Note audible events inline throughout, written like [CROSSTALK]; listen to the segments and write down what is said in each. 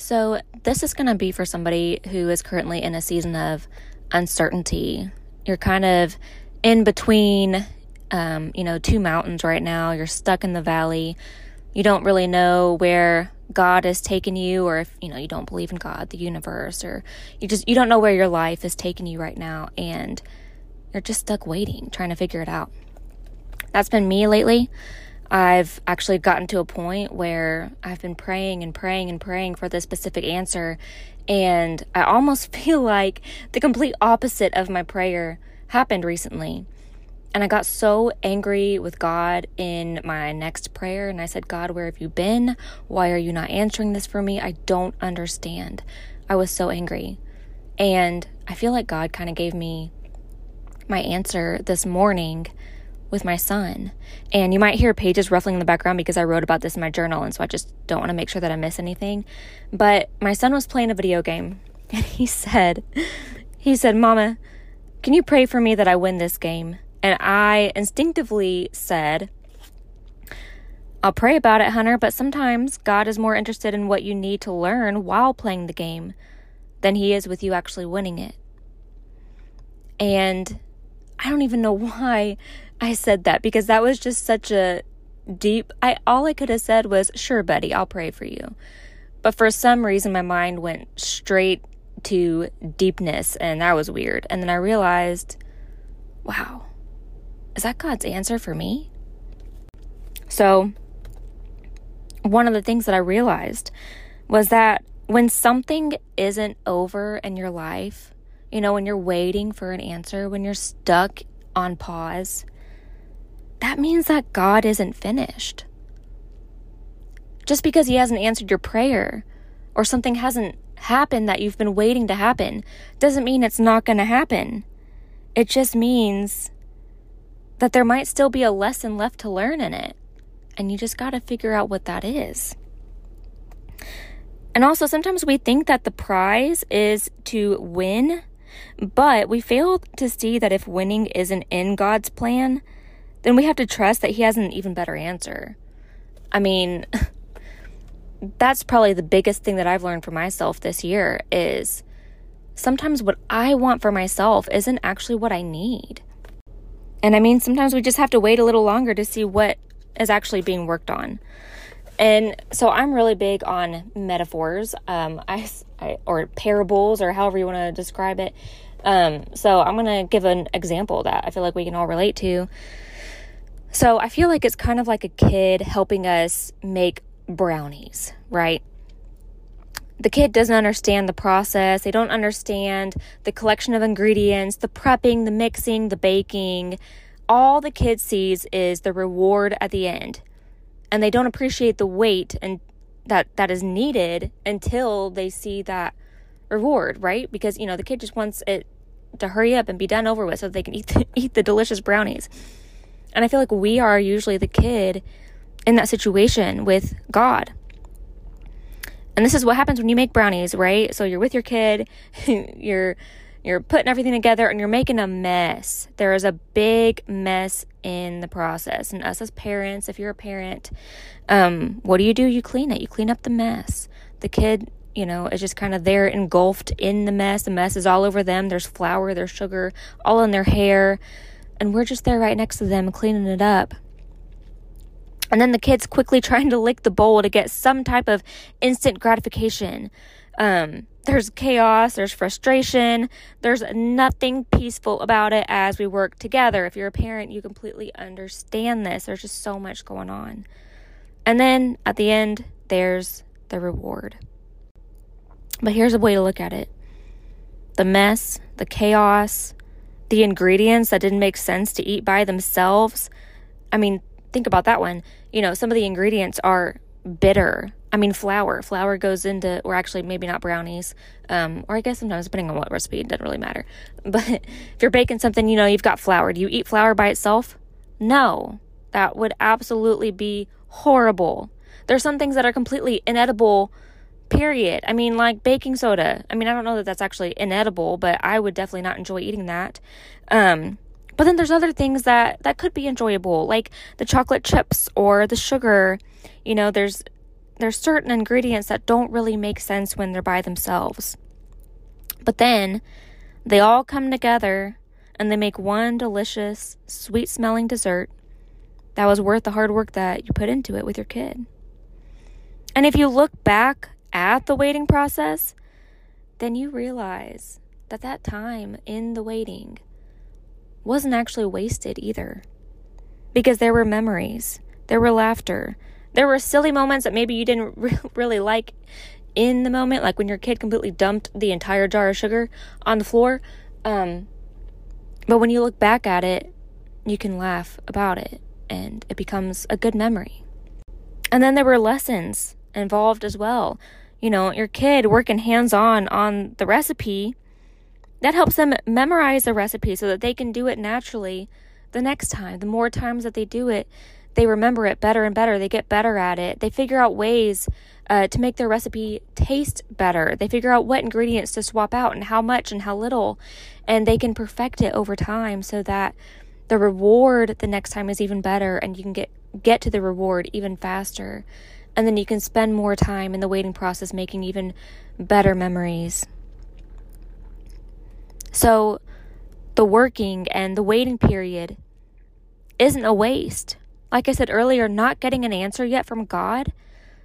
So, this is going to be for somebody who is currently in a season of uncertainty. You're kind of in between, um, you know, two mountains right now. You're stuck in the valley. You don't really know where God has taken you, or if, you know, you don't believe in God, the universe, or you just, you don't know where your life is taking you right now. And you're just stuck waiting, trying to figure it out. That's been me lately. I've actually gotten to a point where I've been praying and praying and praying for this specific answer. And I almost [LAUGHS] feel like the complete opposite of my prayer happened recently. And I got so angry with God in my next prayer. And I said, God, where have you been? Why are you not answering this for me? I don't understand. I was so angry. And I feel like God kind of gave me my answer this morning with my son. And you might hear pages ruffling in the background because I wrote about this in my journal, and so I just don't want to make sure that I miss anything. But my son was playing a video game, [LAUGHS] and he said, he said, "Mama, can you pray for me that I win this game?" And I instinctively said, I'll pray about it, Hunter, but sometimes God is more interested in what you need to learn while playing the game than he is with you actually winning it. And I don't even know [LAUGHS] why I said that because that was just such a deep I all I could have said was, "Sure, buddy, I'll pray for you." But for some reason my mind went straight to deepness and that was weird. And then I realized, wow. Is that God's answer for me? So, one of the things that I realized was that when something isn't over in your life, you know, when you're waiting for an answer, when you're stuck on pause, that means that God isn't finished. Just because He hasn't answered your prayer or something hasn't happened that you've been waiting to happen doesn't mean it's not going to happen. It just means that there might still be a lesson left to learn in it. And you just got to figure out what that is. And also, sometimes we think that the prize is to win, but we fail to see that if winning isn't in God's plan, then we have to trust that He has an even better answer. I mean, [LAUGHS] that's probably the biggest thing that I've learned for myself this year is sometimes what I want for myself isn't actually what I need. And I mean, sometimes we just have to wait a little longer to see what is actually being worked on. And so I'm really big on metaphors, um, [LAUGHS] I, I, or parables, or however you want to describe it. Um, so I'm going to give an example that I feel like we can all relate to. So I feel like it's kind of like a kid helping us make brownies, right? The kid doesn't understand the process. They don't understand the collection of ingredients, the prepping, the mixing, the baking. All the kid sees is the reward at the end. And they don't appreciate the wait and that that is needed until they see that reward, right? Because you know, the kid just wants it to hurry up and be done over with so they can eat the, [LAUGHS] eat the delicious brownies. And I feel like we are usually the kid in that situation with God. And this is what happens when you make brownies, right? So you're with your kid, [LAUGHS] you're you're putting everything together and you're making a mess. There is a big mess in the process. And us as parents, if you're a parent, um, what do you do? You clean it. You clean up the mess. The kid, you know, is just kind of there engulfed in the mess. The mess is all over them. There's flour, there's sugar, all in their hair and we're just there right next to them cleaning it up. And then the kids quickly [LAUGHS] trying to lick the bowl to get some type of instant gratification. Um, there's chaos, there's frustration, there's nothing peaceful about it as we work together. If you're a parent, you completely understand this. There's just so much going on. And then at the end, there's the reward. But here's a way to look at it the mess, the chaos, the ingredients that didn't make sense to eat by themselves. I mean, think about that one. You know, some of the ingredients are bitter. I mean, flour. Flour goes into, or actually, maybe not brownies. Um, or I guess sometimes, depending on what recipe, it doesn't really matter. [LAUGHS] But if you're baking something, you know, you've got flour. Do you eat flour by itself? No. That would absolutely be horrible. There's some things that are completely inedible period. I mean, like baking soda. I mean, I don't know that that's actually inedible, but I would definitely not enjoy eating that. Um, but then there's other things that that could be enjoyable, like the chocolate chips or the sugar. You know, there's there's certain ingredients that don't really make sense when they're by themselves. But then they all come together and they make one delicious, sweet smelling dessert that was worth the hard work that you put into it with your kid. And if you look back at the waiting process, then you realize that that time in the waiting wasn't actually wasted either. Because there were memories, there were laughter, there were silly moments that maybe you didn't [LAUGHS] re- really like in the moment, like when your kid completely dumped the entire jar of sugar on the floor. Um, but when you look back at it, you can laugh about it and it becomes a good memory. And then there were lessons involved as well. You know, your kid working hands on on the recipe, that helps them memorize the recipe so that they can do it naturally the next time. The more times that they do it, they remember it better and better. They get better at it. They figure out ways uh, to make their recipe taste better. They figure out what ingredients to swap out and how much and how little. And they can perfect it over time so that the reward the next time is even better and you can get get to the reward even faster. And then you can spend more time in the waiting process making even better memories. So the working and the waiting period isn't a waste. Like I said earlier, not getting an answer yet from God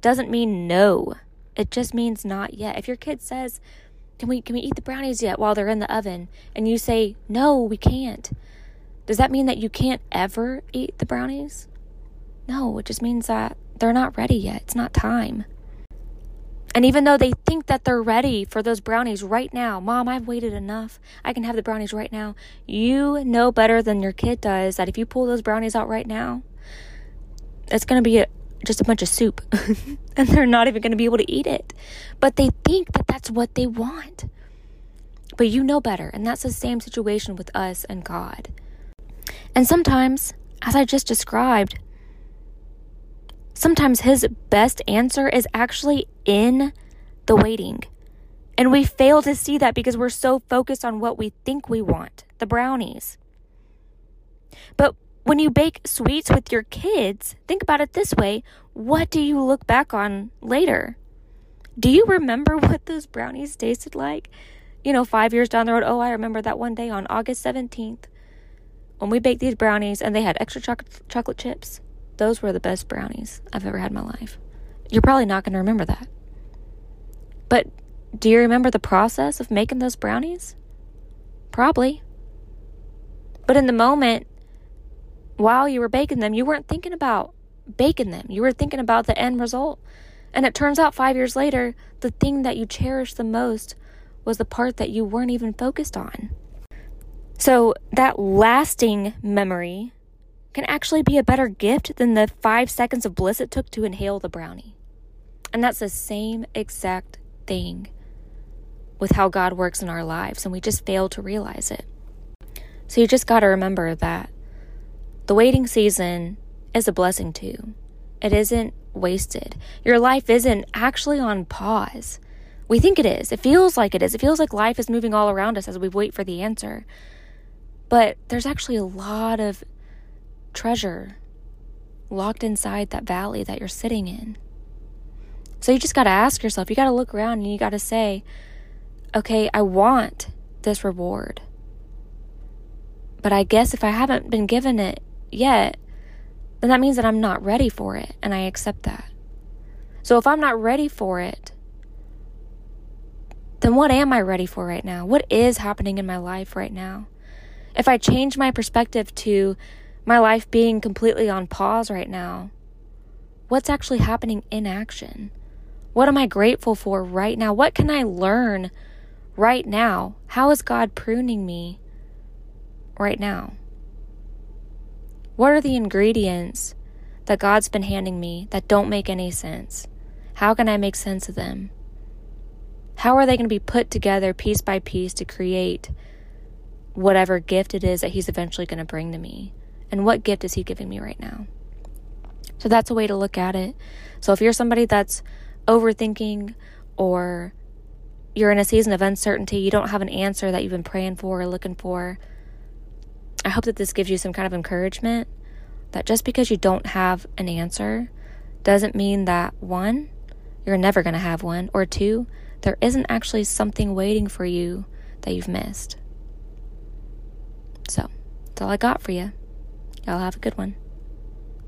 doesn't mean no. It just means not yet. If your kid says, "Can we can we eat the brownies yet?" while they're in the oven, and you say, "No, we can't." Does that mean that you can't ever eat the brownies? No, it just means that they're not ready yet. It's not time. And even though they think that they're ready for those brownies right now, Mom, I've waited enough. I can have the brownies right now. You know better than your kid does that if you pull those brownies out right now, it's going to be a, just a bunch of soup. [LAUGHS] and they're not even going to be able to eat it. But they think that that's what they want. But you know better. And that's the same situation with us and God. And sometimes, as I just described, sometimes his best answer is actually in the waiting. And we fail to see that because we're so focused on what we think we want the brownies. But when you bake sweets with your kids, think about it this way what do you look back on later? Do you remember [LAUGHS] what those brownies tasted like? You know, five years down the road, oh, I remember that one day on August 17th when we baked these brownies and they had extra chocolate, chocolate chips. Those were the best brownies I've ever had in my life. You're probably not going to remember that. But do you remember the process of making those brownies? Probably. But in the moment, while you were baking them, you weren't thinking about baking them. You were thinking about the end result. And it turns out five years later, the thing that you cherished the most was the part that you weren't even focused on. So, that lasting memory can actually be a better gift than the five seconds of bliss it took to inhale the brownie. And that's the same exact thing with how God works in our lives, and we just fail to realize it. So, you just got to remember that the waiting season is a blessing too. It isn't wasted. Your life isn't actually on pause. We think it is. It feels like it is. It feels like life is moving all around us as we wait for the answer. But there's actually a lot of treasure locked inside that valley that you're sitting in. So you just got to ask yourself, you got to look around and you got to say, okay, I want this reward. But I guess if I haven't been given it yet, then that means that I'm not ready for it, and I accept that. So if I'm not ready for it, then what am I ready for right now? What is happening in my life right now? if I change my perspective to my life being completely on pause right now, what's actually happening in action? What am I grateful for right now? What can I learn right now? How is God pruning me right now? What are the ingredients that God's been handing me that don't make any sense? How can I make sense of them? How are they going to be put together piece by piece to create whatever gift it is that He's eventually going to bring to me. And what gift is He giving me right now? So that's a way to look at it. So if you're somebody that's overthinking or you're in a season of uncertainty, you don't have an answer that you've been praying for or looking for, I hope that this gives you some kind of encouragement that just because you don't have an answer doesn't mean that one, you're never going to have one, or two, there isn't actually something waiting for you that you've missed. So, that's all I got for you. Y'all have a good one.